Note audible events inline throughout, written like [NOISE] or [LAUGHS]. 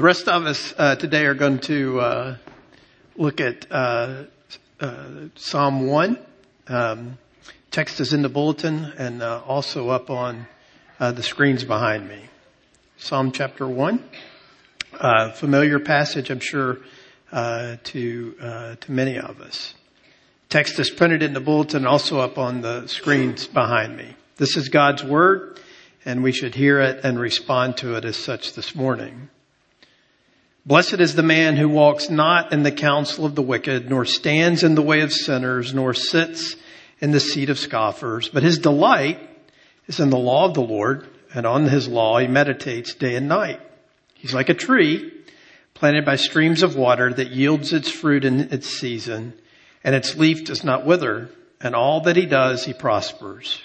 The rest of us uh, today are going to uh, look at uh, uh Psalm 1. Um, text is in the bulletin and uh, also up on uh, the screens behind me. Psalm chapter 1. familiar passage, I'm sure, to, to many of us. Text is printed in the bulletin, also up on the screens behind me. This is God's Word, and we should hear it and respond to it as such this morning. Blessed is the man who walks not in the counsel of the wicked, nor stands in the way of sinners, nor sits in the seat of scoffers, but his delight is in the law of the Lord, and on his law he meditates day and night. He's like a tree planted by streams of water that yields its fruit in its season and its leaf does not wither, and all that he does, he prospers.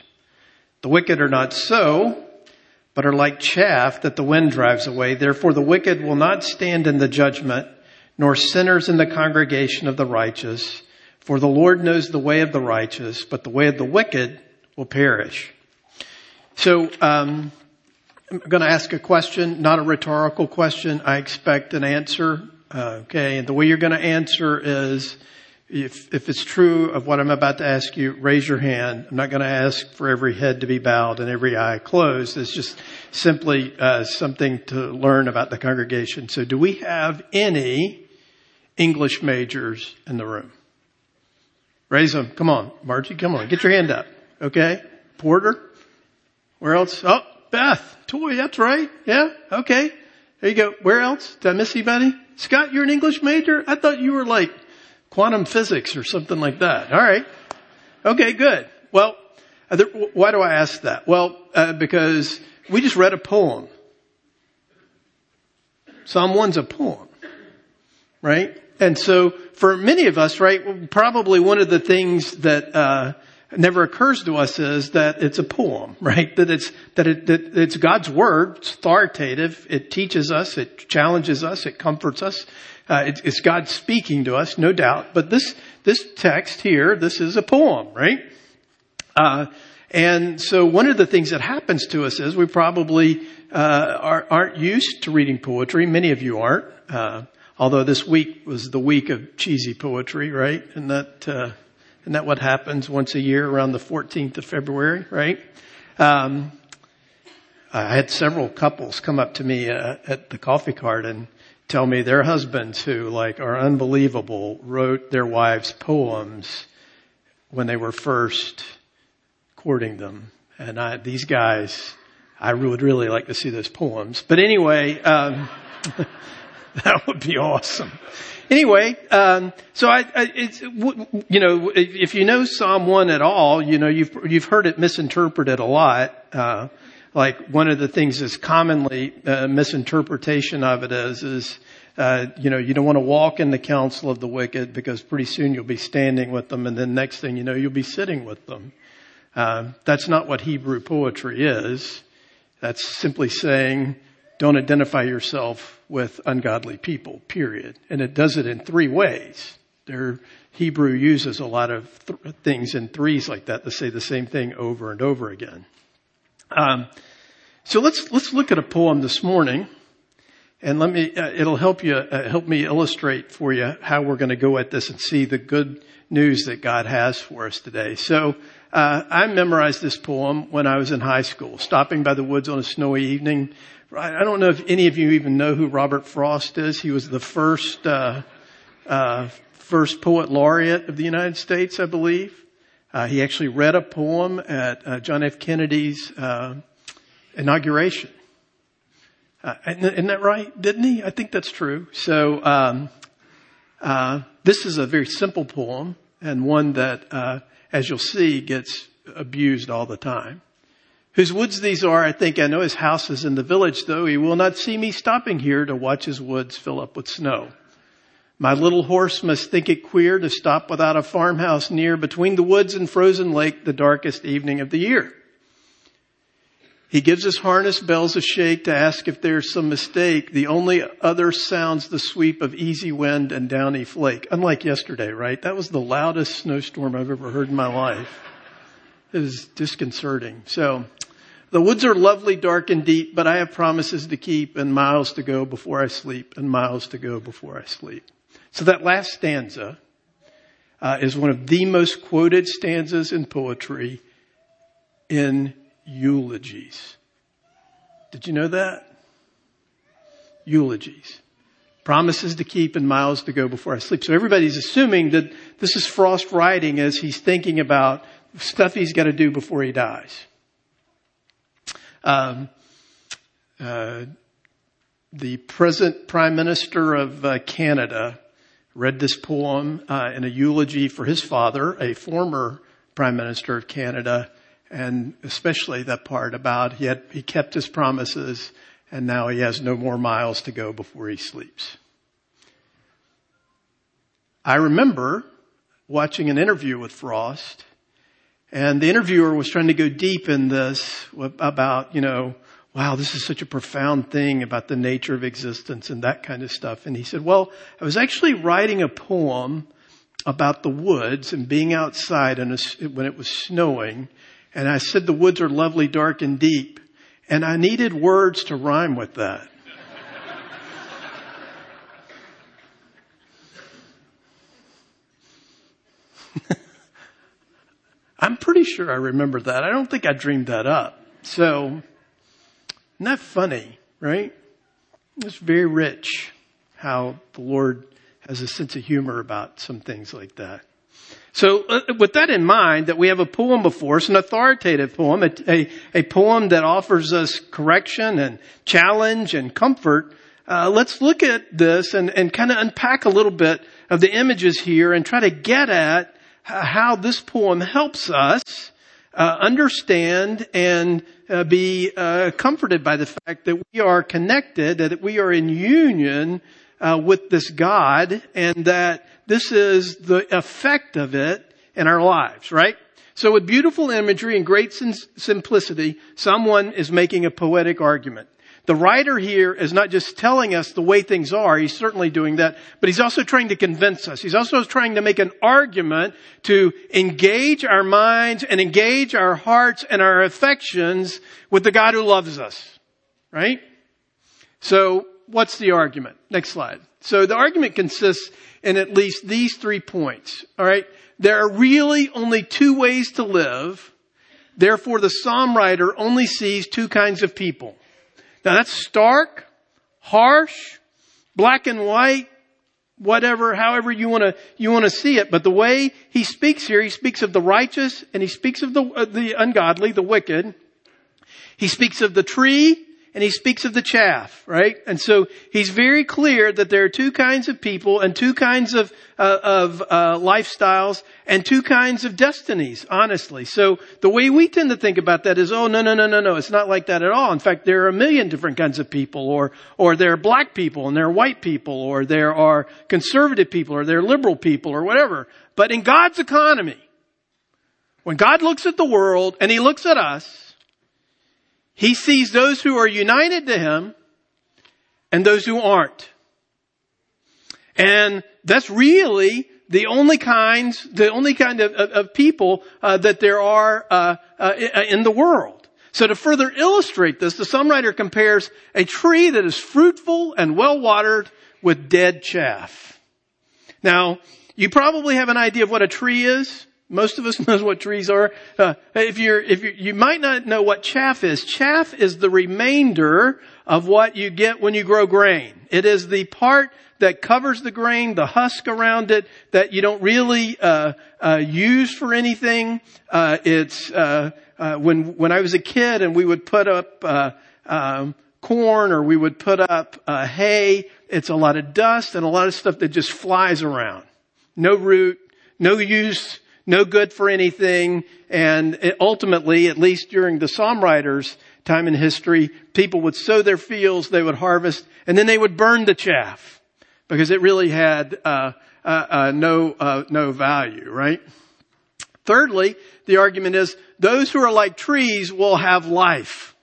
The wicked are not so, but are like chaff that the wind drives away. Therefore the wicked will not stand in the judgment, nor sinners in the congregation of the righteous. For the Lord knows the way of the righteous, but the way of the wicked will perish. So, um, I'm going to ask a question, not a rhetorical question. I expect an answer. Uh, okay, and the way you're going to answer is if, if it's true of what I'm about to ask you, raise your hand. I'm not going to ask for every head to be bowed and every eye closed. It's just simply uh, something to learn about the congregation. So, do we have any English majors in the room? Raise them. Come on, Margie. Come on, get your hand up. Okay, Porter. Where else? Oh, Beth. Toy. That's right. Yeah. Okay. There you go. Where else? Did I miss anybody? Scott, you're an English major? I thought you were like quantum physics or something like that. All right. Okay, good. Well, why do I ask that? Well, uh, because we just read a poem. Psalm 1's a poem, right? And so for many of us, right, probably one of the things that, uh, never occurs to us is that it's a poem, [LAUGHS] right? That it's, that, it, that it's God's word, it's authoritative, it teaches us, it challenges us, it comforts us, uh, it's, it's God speaking to us, no doubt. But this this text here, this is a poem, right? Uh, and so one of the things that happens to us is we probably uh, are, not used to reading poetry. Many of you aren't. Uh, although this week was the week of cheesy poetry, right? And that uh, that what happens once a year around the 14th of February, right? Um, I had several couples come up to me uh, at the coffee cart and tell me their husbands who like are unbelievable wrote their wives poems when they were first courting them. And I, these guys, I would really like to see those poems. But anyway, um, [LAUGHS] that would be awesome. Anyway, um, so I, I, it's, you know, if you know Psalm one at all, you know you've you've heard it misinterpreted a lot. Uh, like one of the things that's commonly uh, misinterpretation of it is, is, uh, you know, you don't want to walk in the counsel of the wicked because pretty soon you'll be standing with them and then next thing you know, you'll be sitting with them. Uh, that's not what Hebrew poetry is. That's simply saying, don't identify yourself with ungodly people, period. And it does it in three ways. There, Hebrew uses a lot of th- things in threes like that to say the same thing over and over again. Um, so let's let's look at a poem this morning, and let me uh, it'll help you uh, help me illustrate for you how we're going to go at this and see the good news that God has for us today. So uh, I memorized this poem when I was in high school, stopping by the woods on a snowy evening. I don't know if any of you even know who Robert Frost is. He was the first uh, uh, first poet laureate of the United States, I believe. Uh, he actually read a poem at uh, John F. Kennedy's uh, inauguration. Uh, isn't that right? Didn't he? I think that's true. So um, uh, this is a very simple poem and one that, uh, as you'll see, gets abused all the time. Whose woods these are, I think I know his house is in the village, though he will not see me stopping here to watch his woods fill up with snow. My little horse must think it queer to stop without a farmhouse near between the woods and frozen lake the darkest evening of the year. He gives his harness bells a shake to ask if there's some mistake. The only other sounds the sweep of easy wind and downy flake. Unlike yesterday, right? That was the loudest snowstorm I've ever heard in my life. It was disconcerting. So, The woods are lovely, dark and deep, but I have promises to keep and miles to go before I sleep and miles to go before I sleep. So that last stanza uh, is one of the most quoted stanzas in poetry in eulogies. Did you know that? Eulogies. Promises to keep and miles to go before I sleep. So everybody's assuming that this is Frost writing as he's thinking about stuff he's got to do before he dies. Um, uh, the present Prime Minister of uh, Canada read this poem uh, in a eulogy for his father, a former Prime Minister of Canada, and especially that part about he had he kept his promises, and now he has no more miles to go before he sleeps. I remember watching an interview with Frost and the interviewer was trying to go deep in this about, you know, wow, this is such a profound thing about the nature of existence and that kind of stuff. And he said, well, I was actually writing a poem about the woods and being outside and when it was snowing. And I said the woods are lovely, dark and deep. And I needed words to rhyme with that. [LAUGHS] I'm pretty sure I remember that. I don't think I dreamed that up. So, isn't that funny, right? It's very rich how the Lord has a sense of humor about some things like that. So uh, with that in mind, that we have a poem before us, an authoritative poem, a, a, a poem that offers us correction and challenge and comfort, uh, let's look at this and, and kind of unpack a little bit of the images here and try to get at how this poem helps us uh, understand and uh, be uh, comforted by the fact that we are connected, that we are in union uh, with this God, and that this is the effect of it in our lives, right? So with beautiful imagery and great simplicity, someone is making a poetic argument. The writer here is not just telling us the way things are, he's certainly doing that, but he's also trying to convince us. He's also trying to make an argument to engage our minds and engage our hearts and our affections with the God who loves us. Right? So, what's the argument? Next slide. So the argument consists in at least these three points. Alright? There are really only two ways to live. Therefore, the psalm writer only sees two kinds of people. Now that's stark, harsh, black and white, whatever, however you want to you want to see it. But the way he speaks here, he speaks of the righteous and he speaks of the uh, the ungodly, the wicked. He speaks of the tree and he speaks of the chaff, right? And so he's very clear that there are two kinds of people and two kinds of uh, of uh, lifestyles and two kinds of destinies, honestly. So the way we tend to think about that is, oh no no no no no, it's not like that at all. In fact, there are a million different kinds of people, or or there are black people and there are white people, or there are conservative people, or there are liberal people, or whatever. But in God's economy, when God looks at the world and He looks at us he sees those who are united to Him and those who aren't. And that's really the only kinds, the only kind of, of, of people uh, that there are uh, uh, in the world. So to further illustrate this, the psalm writer compares a tree that is fruitful and well watered with dead chaff. Now, you probably have an idea of what a tree is. Most of us [LAUGHS] knows what trees are. Uh, if you're, if you you might not know what chaff is. Chaff is the remainder of what you get when you grow grain. It is the part that covers the grain, the husk around it that you don't really uh, uh, use for anything. Uh, it's uh, uh, when when I was a kid and we would put up um, corn or we would put up hay. It's a lot of dust and a lot of stuff that just flies around. No root, no use no good for anything, and ultimately, at least during the psalm writers' time in history, people would sow their fields, they would harvest, and then they would burn the chaff because it really had uh, uh, uh, no uh, no value, right? Thirdly, the argument is those who are like trees will have life,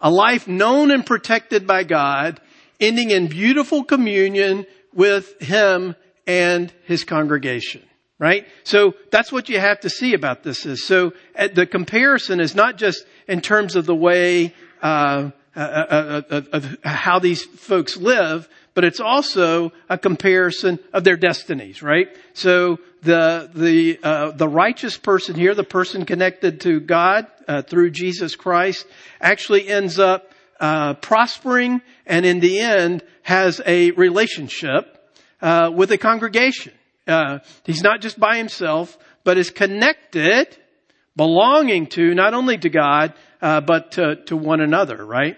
a life known and protected by God, ending in beautiful communion with Him and His congregation right? So that's what you have to see about this is, so uh, the comparison is not just in terms of the way, uh, uh, uh, uh, of how these folks live, but it's also a comparison of their destinies, right? So the the uh, the righteous person here, the person connected to God uh, through Jesus Christ, actually ends up uh, prospering, and in the end has a relationship uh, with a congregation. Uh, he's not just by himself, but is connected, belonging to not only to God uh, but to, to one another, right?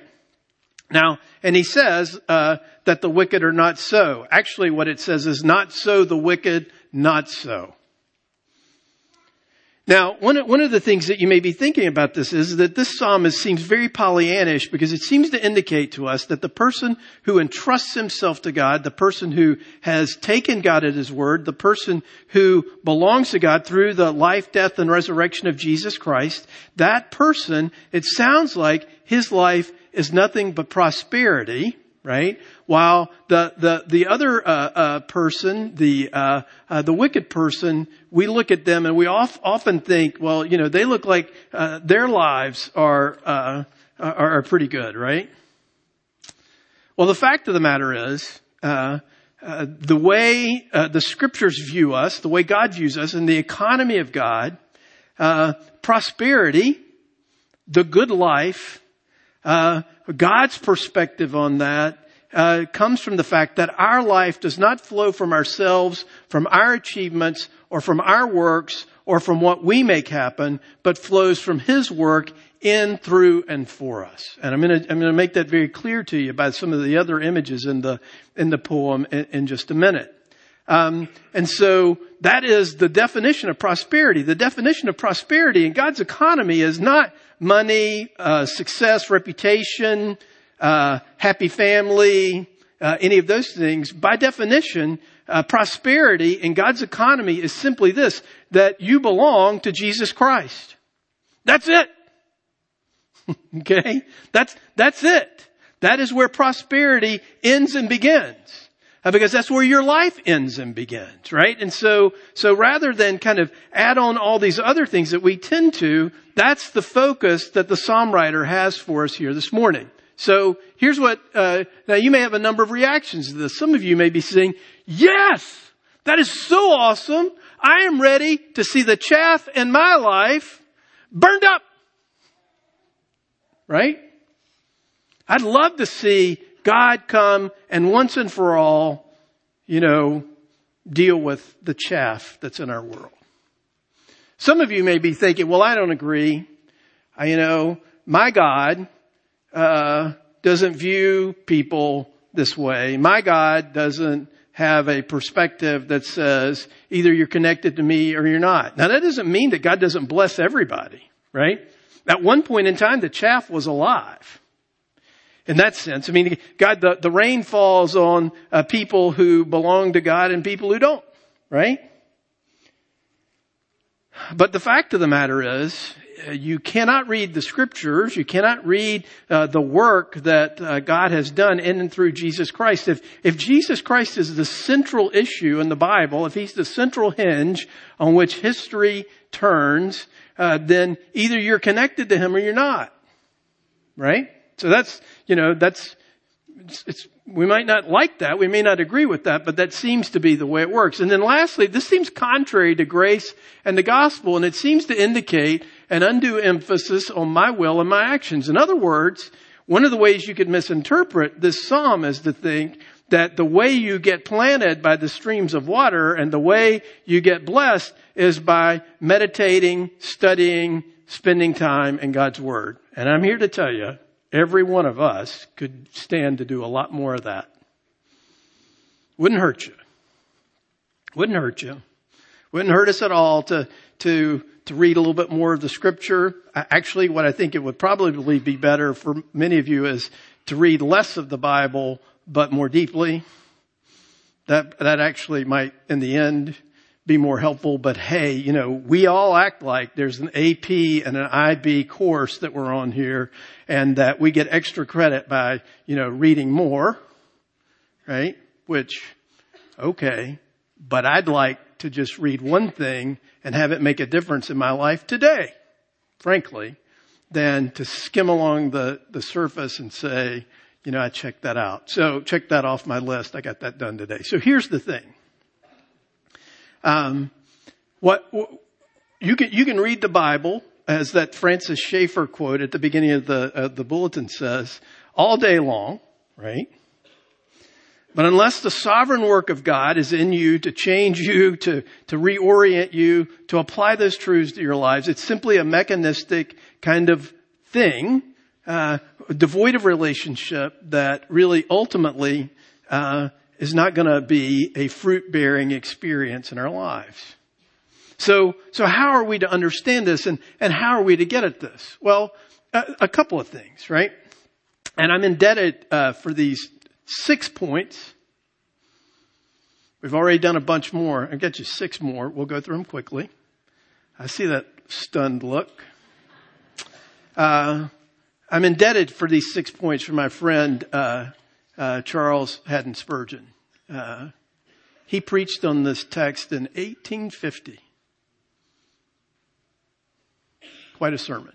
Now, and he says uh, that the wicked are not so. Actually, what it says is not so the wicked, not so. Now, one of, one of the things that you may be thinking about this is that this psalm seems very Pollyannish because it seems to indicate to us that the person who entrusts himself to God, the person who has taken God at his word, the person who belongs to God through the life, death, and resurrection of Jesus Christ, that person, it sounds like his life is nothing but prosperity, right? While the the the other uh, uh, person, the uh, uh the wicked person, we look at them and we off, often think, well, you know, they look like uh, their lives are, uh, are, are pretty good, right? Well, the fact of the matter is. the way the scriptures view us, the way God views us, and the economy of God, prosperity, the good life, uh, God's perspective on that uh, comes from the fact that our life does not flow from ourselves, from our achievements, or from our works, or from what we make happen, but flows from His work in, through, and for us. And I'm going to I'm going to make that very clear to you by some of the other images in the in the poem in, in just a minute. Um, and so that is the definition of prosperity. The definition of prosperity in God's economy is not money, uh, success, reputation, uh, happy family, uh, any of those things. By definition, uh, prosperity in God's economy is simply this: that you belong to Jesus Christ. That's it. [LAUGHS] okay, that's that's it. That is where prosperity ends and begins. Uh, because that's where your life ends and begins, right? And so, so rather than kind of add on all these other things that we tend to, that's the focus that the psalm writer has for us here this morning. So here's what, uh, now you may have a number of reactions to this. Some of you may be saying, yes, that is so awesome. I am ready to see the chaff in my life burned up. Right? I'd love to see God come and once and for all, you know, deal with the chaff that's in our world. Some of you may be thinking, well, I don't agree. I, you know, my God, uh, doesn't view people this way. My God doesn't have a perspective that says either you're connected to me or you're not. Now that doesn't mean that God doesn't bless everybody, right? At one point in time, the chaff was alive in that sense. I mean, God, the, the rain falls on uh, people who belong to God and people who don't, right? But the fact of the matter is, uh, you cannot read the scriptures, you cannot read uh, the work that uh, God has done in and through Jesus Christ. If, if Jesus Christ is the central issue in the Bible, if He's the central hinge on which history turns, uh, then either you're connected to Him or you're not. Right? So that's, you know, that's, it's, it's, we might not like that. We may not agree with that, but that seems to be the way it works. And then lastly, this seems contrary to grace and the gospel, and it seems to indicate an undue emphasis on my will and my actions. In other words, one of the ways you could misinterpret this psalm is to think that the way you get planted by the streams of water and the way you get blessed is by meditating, studying, spending time in God's Word. And I'm here to tell you, Every one of us could stand to do a lot more of that. Wouldn't hurt you. Wouldn't hurt you. Wouldn't hurt us at all to, to, to read a little bit more of the scripture. Actually, what I think it would probably be better for many of you is to read less of the Bible, but more deeply. That, that actually might, in the end, be more helpful, but hey, you know, we all act like there's an AP and an IB course that we're on here and that we get extra credit by, you know, reading more, right? Which, okay, but I'd like to just read one thing and have it make a difference in my life today, frankly, than to skim along the, the surface and say, you know, I checked that out. So check that off my list. I got that done today. So here's the thing. Um, what, you can, you can read the Bible as that Francis Schaeffer quote at the beginning of the, uh, the bulletin says, all day long, right? But unless the sovereign work of God is in you to change you, to, to reorient you, to apply those truths to your lives, it's simply a mechanistic kind of thing, uh, devoid of relationship that really ultimately uh, is not going to be a fruit bearing experience in our lives. So, so how are we to understand this and, and how are we to get at this? Well, a, a couple of things, right? And I'm indebted uh, for these six points. We've already done a bunch more. I'll get you six more. We'll go through them quickly. I see that stunned look. Uh, I'm indebted for these six points from my friend uh, uh Charles Haddon Spurgeon. Uh, he preached on this text in 1850. Quite a sermon.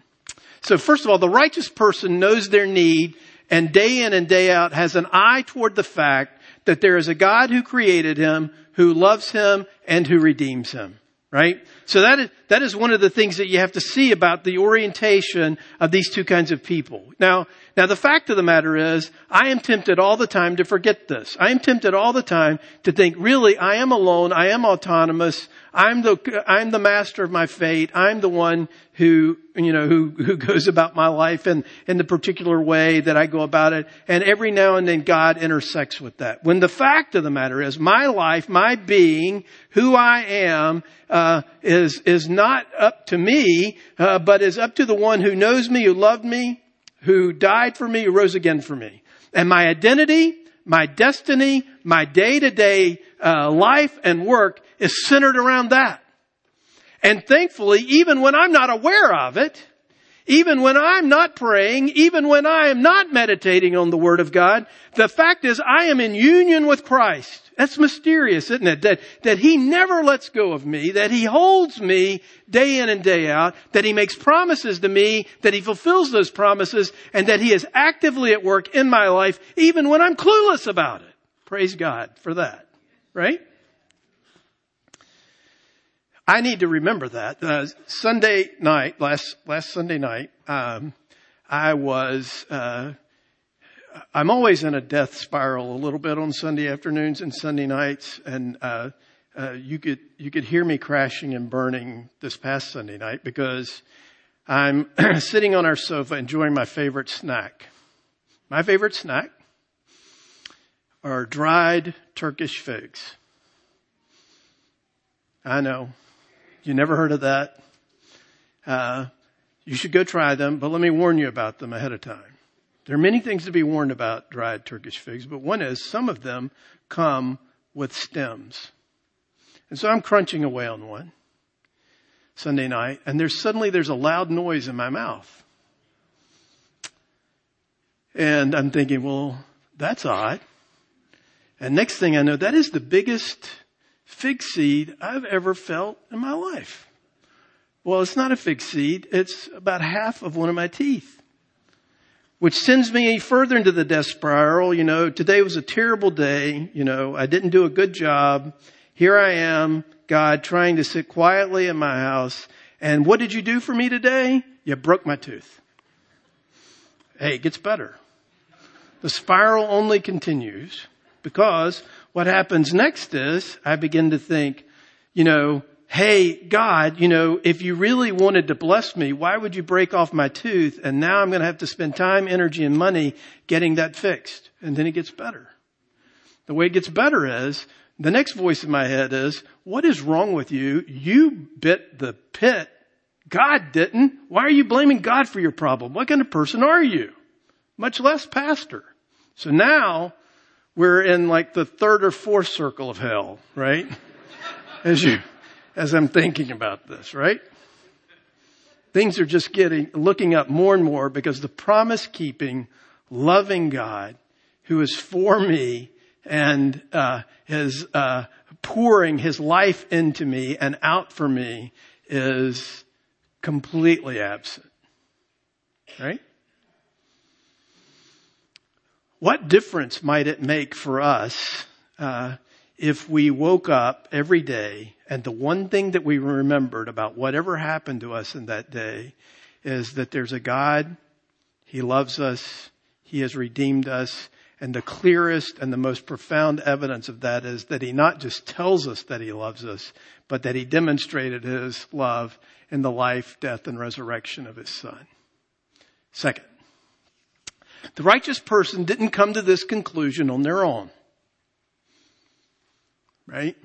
So first of all, the righteous person knows their need and day in and day out has an eye toward the fact that there is a God who created him, who loves him, and who redeems him. Right? So that is, that is one of the things that you have to see about the orientation of these two kinds of people. Now, now the fact of the matter is, I am tempted all the time to forget this. I am tempted all the time to think, really, I am alone, I am autonomous, I'm the, I'm the master of my fate. I'm the one who, you know, who, who goes about my life in, in the particular way that I go about it. And every now and then God intersects with that. When the fact of the matter is my life, my being, who I am, uh, is, is not up to me, uh, but is up to the one who knows me, who loved me, who died for me, who rose again for me. And my identity, my destiny, my day to day life and work is centered around that. And thankfully, even when I'm not aware of it, even when I'm not praying, even when I am not meditating on the Word of God, the fact is I am in union with Christ. That's mysterious, isn't it? That, that He never lets go of me, that He holds me day in and day out, that He makes promises to me, that He fulfills those promises, and that He is actively at work in my life, even when I'm clueless about it. Praise God for that. Right? I need to remember that. Uh, Sunday night, last last Sunday night, um, I was. Uh, I'm always in a death spiral a little bit on Sunday afternoons and Sunday nights, and uh, uh, you could you could hear me crashing and burning this past Sunday night because I'm [CLEARS THROAT] sitting on our sofa enjoying my favorite snack. My favorite snack are dried Turkish figs. I know you never heard of that? Uh, you should go try them, but let me warn you about them ahead of time. There are many things to be warned about dried Turkish figs, but one is some of them come with stems. And so I'm crunching away on one Sunday night, and there's suddenly there's a loud noise in my mouth. And I'm thinking, well, that's odd. And next thing I know, that is the biggest fig seed I've ever felt in my life. Well, it's not a fig seed. It's about half of one of my teeth. Which sends me further into the death spiral. You know, today was a terrible day. You know, I didn't do a good job. Here I am, God, trying to sit quietly in my house. And what did you do for me today? You broke my tooth. Hey, it gets better. The spiral only continues because what happens next is I begin to think, you know, hey, God, you know, if you really wanted to bless me, why would you break off my tooth? And now I'm going to have to spend time, energy, and money getting that fixed. And then it gets better. The way it gets better is the next voice in my head is, what is wrong with you? You bit the pit. God didn't. Why are you blaming God for your problem? What kind of person are you? Much less pastor. So now we're in like the third or fourth circle of hell, right? As you, as I'm thinking about this, right? Things are just getting, looking up more and more because the promise keeping, loving God who is for me and uh, is uh, pouring his life into me and out for me is completely absent. Right? What difference might it make for us uh, if we woke up every day and the one thing that we remembered about whatever happened to us in that day is that there's a God, He loves us, He has redeemed us, and the clearest and the most profound evidence of that is that He not just tells us that He loves us, but that He demonstrated His love in the life, death, and resurrection of His Son. Second, the righteous person didn't come to this conclusion on their own. Right?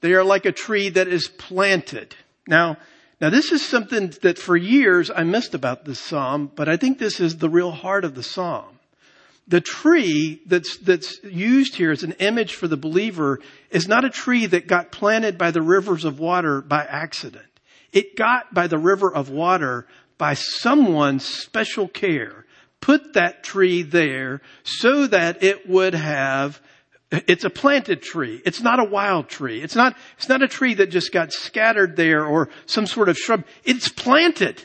They are like a tree that is planted. Now, now this is something that for years I missed about this psalm, but I think this is the real heart of the psalm. The tree that's, that's used here as an image for the believer is not a tree that got planted by the rivers of water by accident. It got by the river of water by someone's special care put that tree there so that it would have it's a planted tree. It's not a wild tree. It's not, it's not a tree that just got scattered there or some sort of shrub. It's planted.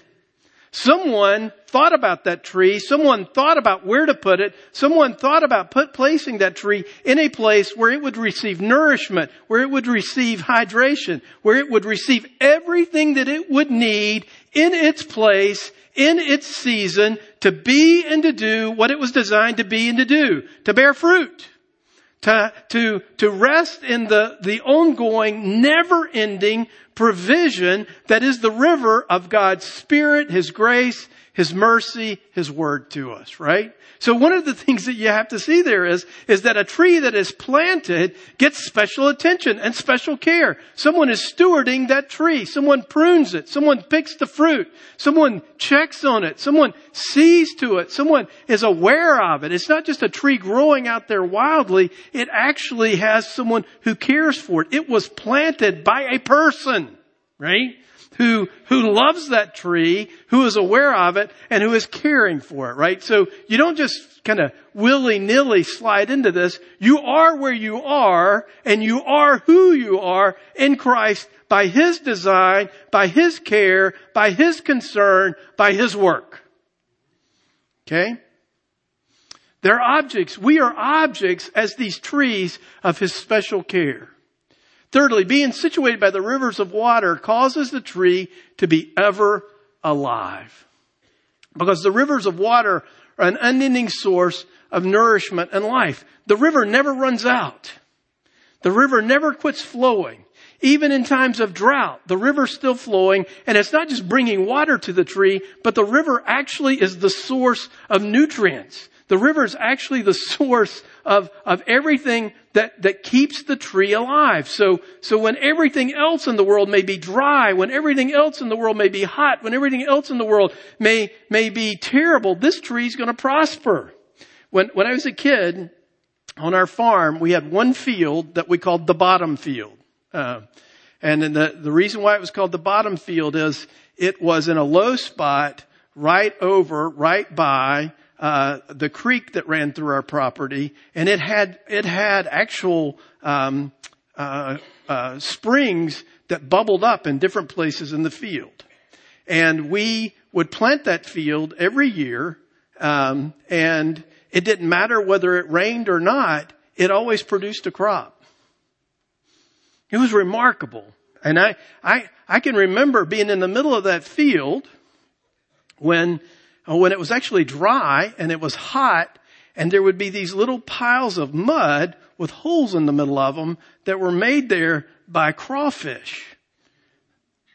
Someone thought about that tree. Someone thought about where to put it. Someone thought about put, placing that tree in a place where it would receive nourishment, where it would receive hydration, where it would receive everything that it would need in its place in its season to be and to do what it was designed to be and to do, to bear fruit, to, to, to rest in the, the ongoing, never ending provision that is the river of God's Spirit, His grace, His mercy, His word to us, right? So one of the things that you have to see there is, is that a tree that is planted gets special attention and special care. Someone is stewarding that tree. Someone prunes it. Someone picks the fruit. Someone checks on it. Someone sees to it. Someone is aware of it. It's not just a tree growing out there wildly. It actually has someone who cares for it. It was planted by a person, right? Who, who loves that tree, who is aware of it, and who is caring for it, right? So you don't just kind of willy-nilly slide into this. You are where you are, and you are who you are in Christ by His design, by His care, by His concern, by His work. Okay? They're objects. We are objects as these trees of His special care. Thirdly, being situated by the rivers of water causes the tree to be ever alive. Because the rivers of water are an unending source of nourishment and life. The river never runs out. The river never quits flowing. Even in times of drought, the river's still flowing and it's not just bringing water to the tree, but the river actually is the source of nutrients. The river is actually the [LAUGHS] source of, of everything that, that keeps the tree alive. So, so when everything else in the world may be dry, when everything else in the world may be hot, when everything else in the world may, may be terrible, this tree is going to prosper. When, when I was a kid, on our farm, we had one field that we called the bottom field. Uh, and the, the reason why it was called the bottom field is it was in a low spot right over, right by uh, the creek that ran through our property, and it had it had actual um, uh, uh, springs that bubbled up in different places in the field, and we would plant that field every year, um, and it didn't matter whether it rained or not; it always produced a crop. It was remarkable, and I I I can remember being in the middle of that field when Uh, when it was actually dry and it was hot and there would be these little piles of mud with holes in the middle of them that were made there by crawfish.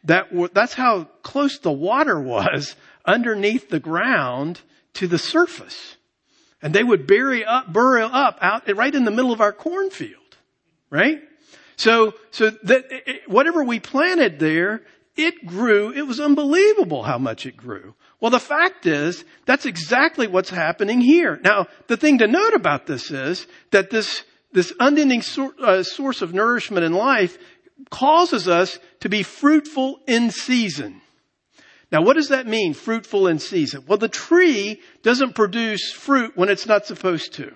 That, that's how close the water was underneath the ground to the surface. And they would bury up, burrow up out right in the middle of our cornfield. Right? So, so that, whatever we planted there, it grew. It was unbelievable how much it grew. Well, the fact is, that's exactly what's happening here. Now, the thing to note about this is that this, this unending sor- uh, source of nourishment in life causes us to be fruitful in season. Now, what does that mean, fruitful in season? Well, the tree doesn't produce fruit when it's not supposed to.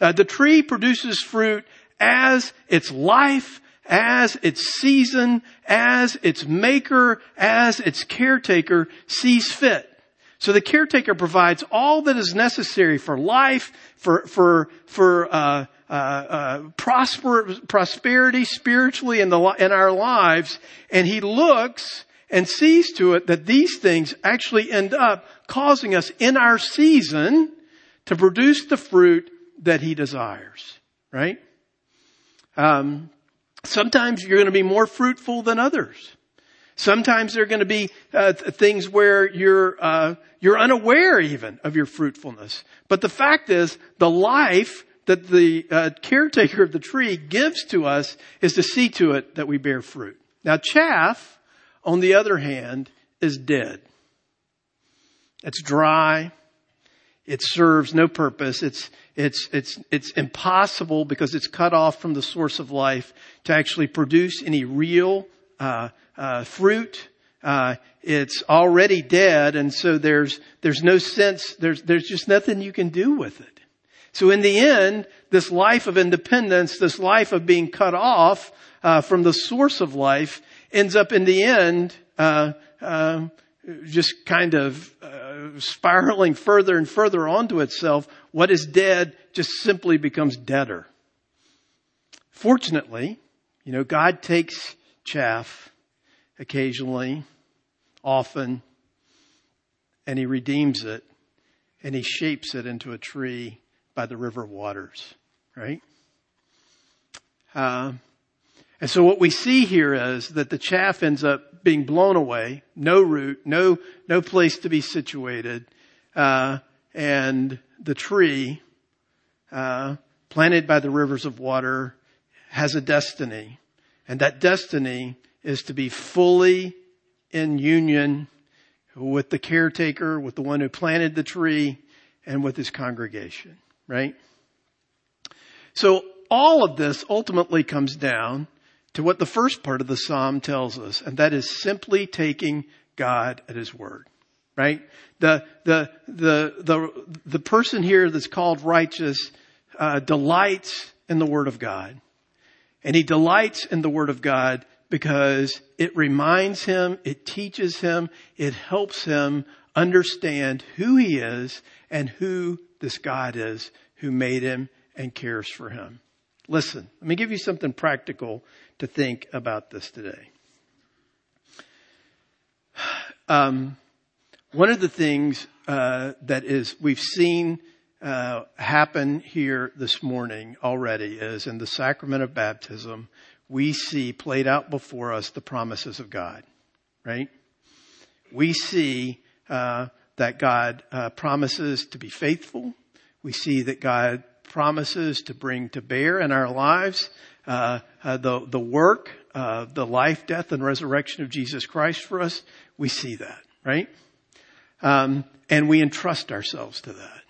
Uh, the tree produces fruit as its life as its season, as its maker, as its caretaker sees fit. So the caretaker provides all that is necessary for life, for for for uh, uh, uh, prosper, prosperity spiritually in the in our lives, and he looks and sees to it that these things actually end up causing us in our season to produce the fruit that he desires. Right? Um, sometimes you're going to be more fruitful than others. Sometimes there are going to be uh, things where you're uh, you're unaware even of your fruitfulness. But the fact is, the life that the uh, caretaker of the tree gives to us is to see to it that we bear fruit. Now, chaff, on the other hand, is dead. It's dry. It serves no purpose. It's it's it's it's impossible because it's cut off from the source of life to actually produce any real uh, uh, fruit. Uh, it's already dead, and so there's there's no sense. There's there's just nothing you can do with it. So in the end, this life of independence, this life of being cut off uh, from the source of life, ends up in the end uh, uh, just kind of uh, spiraling further and further onto itself. What is dead just simply becomes deader. Fortunately, you know, God takes chaff occasionally, often, and he redeems it and he shapes it into a tree by the river waters, right? Uh, and so what we see here is that the chaff ends up being blown away, no root, no no place to be situated, uh, and the tree uh, planted by the rivers of water has a destiny, and that destiny is to be fully in union with the caretaker, with the one who planted the tree, and with his congregation, right? So all of this ultimately comes down to what the first part of the psalm tells us, and that is simply taking God at his word, right? The, the, the, the, the person here that's called righteous, uh, delights in the word of God. And he delights in the word of God because it reminds him, it teaches him, it helps him understand who he is and who this God is who made him and cares for him. Listen, let me give you something practical to think about this today. [SIGHS] Um, one of the things uh, that is we've seen uh, happen here this morning already is in the sacrament of baptism we see played out before us the promises of God, right? We see uh, that God uh, promises to be faithful. We see that God promises to bring to bear in our lives uh, uh the the work, uh, the life, death, and resurrection of Jesus Christ for us. We see that, right? Um, and we entrust ourselves to that.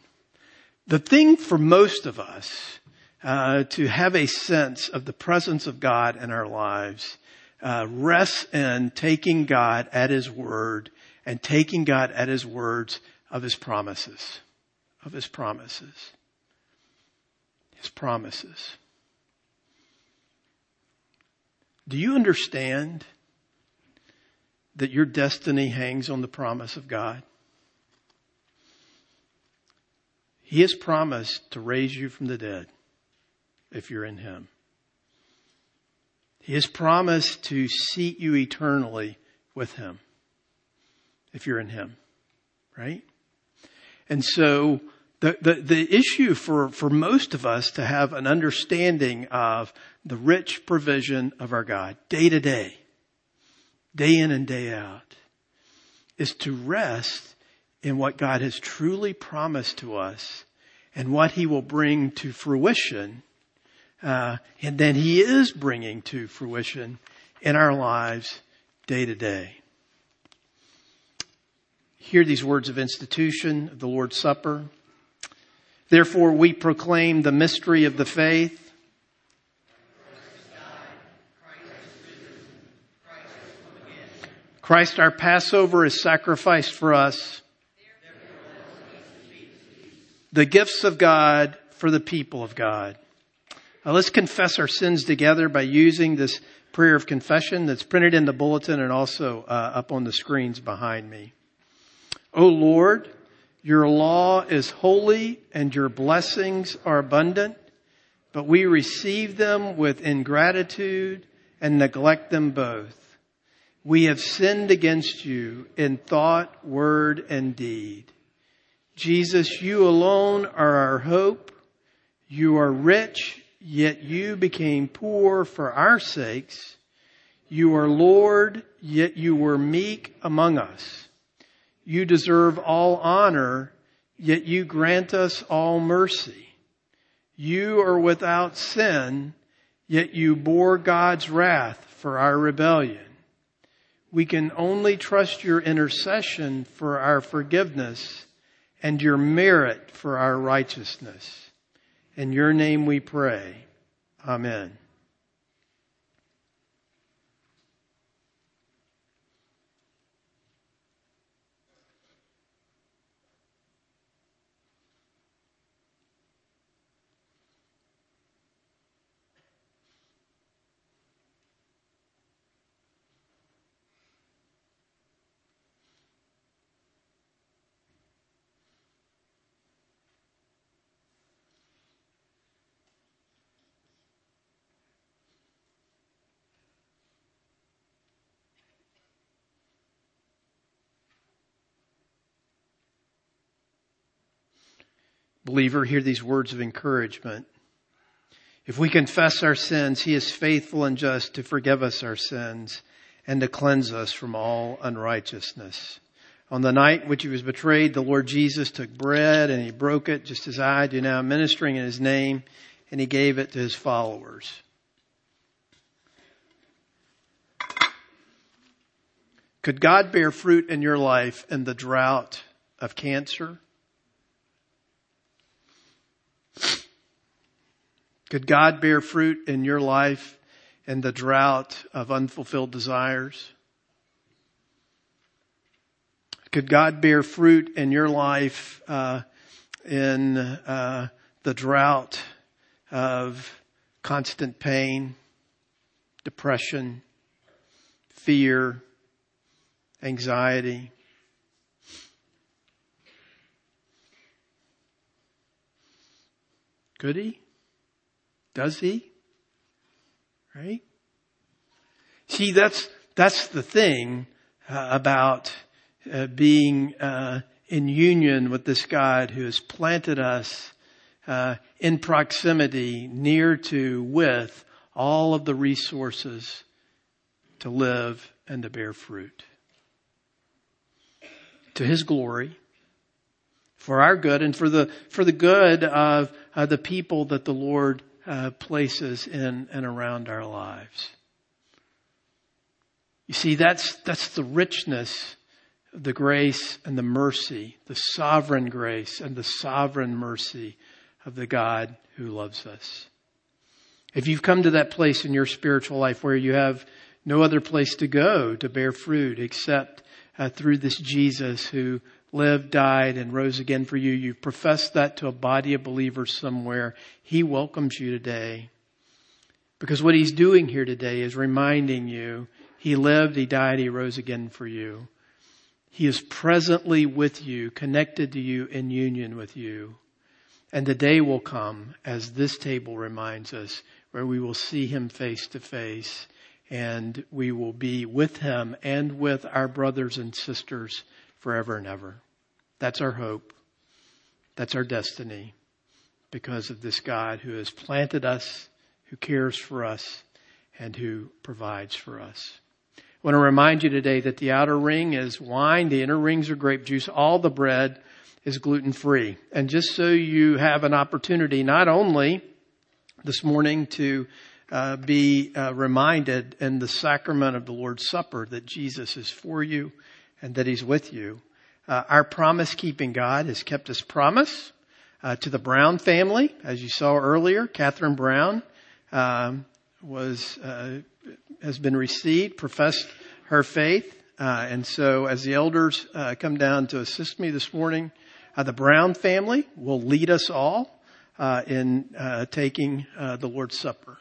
The thing for most of us uh, to have a sense of the presence of God in our lives uh, rests in taking God at His word and taking God at His words of His promises, of His promises, His promises. Do you understand that your destiny hangs on the promise of God? He has promised to raise you from the dead if you're in Him. He has promised to seat you eternally with Him if you're in Him, right? And so the, the, the issue for, for most of us to have an understanding of the rich provision of our God day to day, day in and day out, is to rest in what God has truly promised to us and what He will bring to fruition uh, and then He is bringing to fruition in our lives day to day. Hear these words of institution of the Lord's Supper. Therefore we proclaim the mystery of the faith. Christ our Passover is sacrificed for us. The gifts of God for the people of God. Uh, let's confess our sins together by using this prayer of confession that's printed in the bulletin and also uh, up on the screens behind me. O Lord, your law is holy and your blessings are abundant, but we receive them with ingratitude and neglect them both. We have sinned against you in thought, word, and deed. Jesus, you alone are our hope. You are rich, yet you became poor for our sakes. You are Lord, yet you were meek among us. You deserve all honor, yet you grant us all mercy. You are without sin, yet you bore God's wrath for our rebellion. We can only trust your intercession for our forgiveness and your merit for our righteousness. In your name we pray. Amen. Believer, hear these words of encouragement. If we confess our sins, He is faithful and just to forgive us our sins and to cleanse us from all unrighteousness. On the night which He was betrayed, the Lord Jesus took bread and He broke it just as I do now, ministering in His name, and He gave it to His followers. Could God bear fruit in your life in the drought of cancer? Could God bear fruit in your life in the drought of unfulfilled desires? Could God bear fruit in your life uh, in uh, the drought of constant pain, depression, fear, anxiety? Could he? Does he? Right? See, that's, that's the thing uh, about uh, being uh, in union with this God who has planted us uh, in proximity, near to, with all of the resources to live and to bear fruit. To His glory, for our good and for the, for the good of the people that the Lord uh, places in and around our lives. You see, that's, that's the richness of the grace and the mercy, the sovereign grace and the sovereign mercy of the God who loves us. If you've come to that place in your spiritual life where you have no other place to go to bear fruit except uh, through this Jesus who lived, died, and rose again for you. You've professed that to a body of believers somewhere. He welcomes you today. Because what he's doing here today is reminding you he lived, he died, he rose again for you. He is presently with you, connected to you, in union with you. And the day will come, as this table reminds us, where we will see him face to face and we will be with him and with our brothers and sisters forever and ever. That's our hope. That's our destiny because of this God who has planted us, who cares for us, and who provides for us. I want to remind you today that the outer ring is wine, the inner rings are grape juice, all the bread is gluten free. And just so you have an opportunity not only this morning to uh, be uh, reminded in the sacrament of the Lord's Supper that Jesus is for you and that He's with you, uh, our promise keeping God has kept his promise uh, to the Brown family, as you saw earlier. Catherine Brown um, was uh, has been received, professed her faith, uh, and so as the elders uh, come down to assist me this morning, uh, the Brown family will lead us all in taking the Lord's Supper.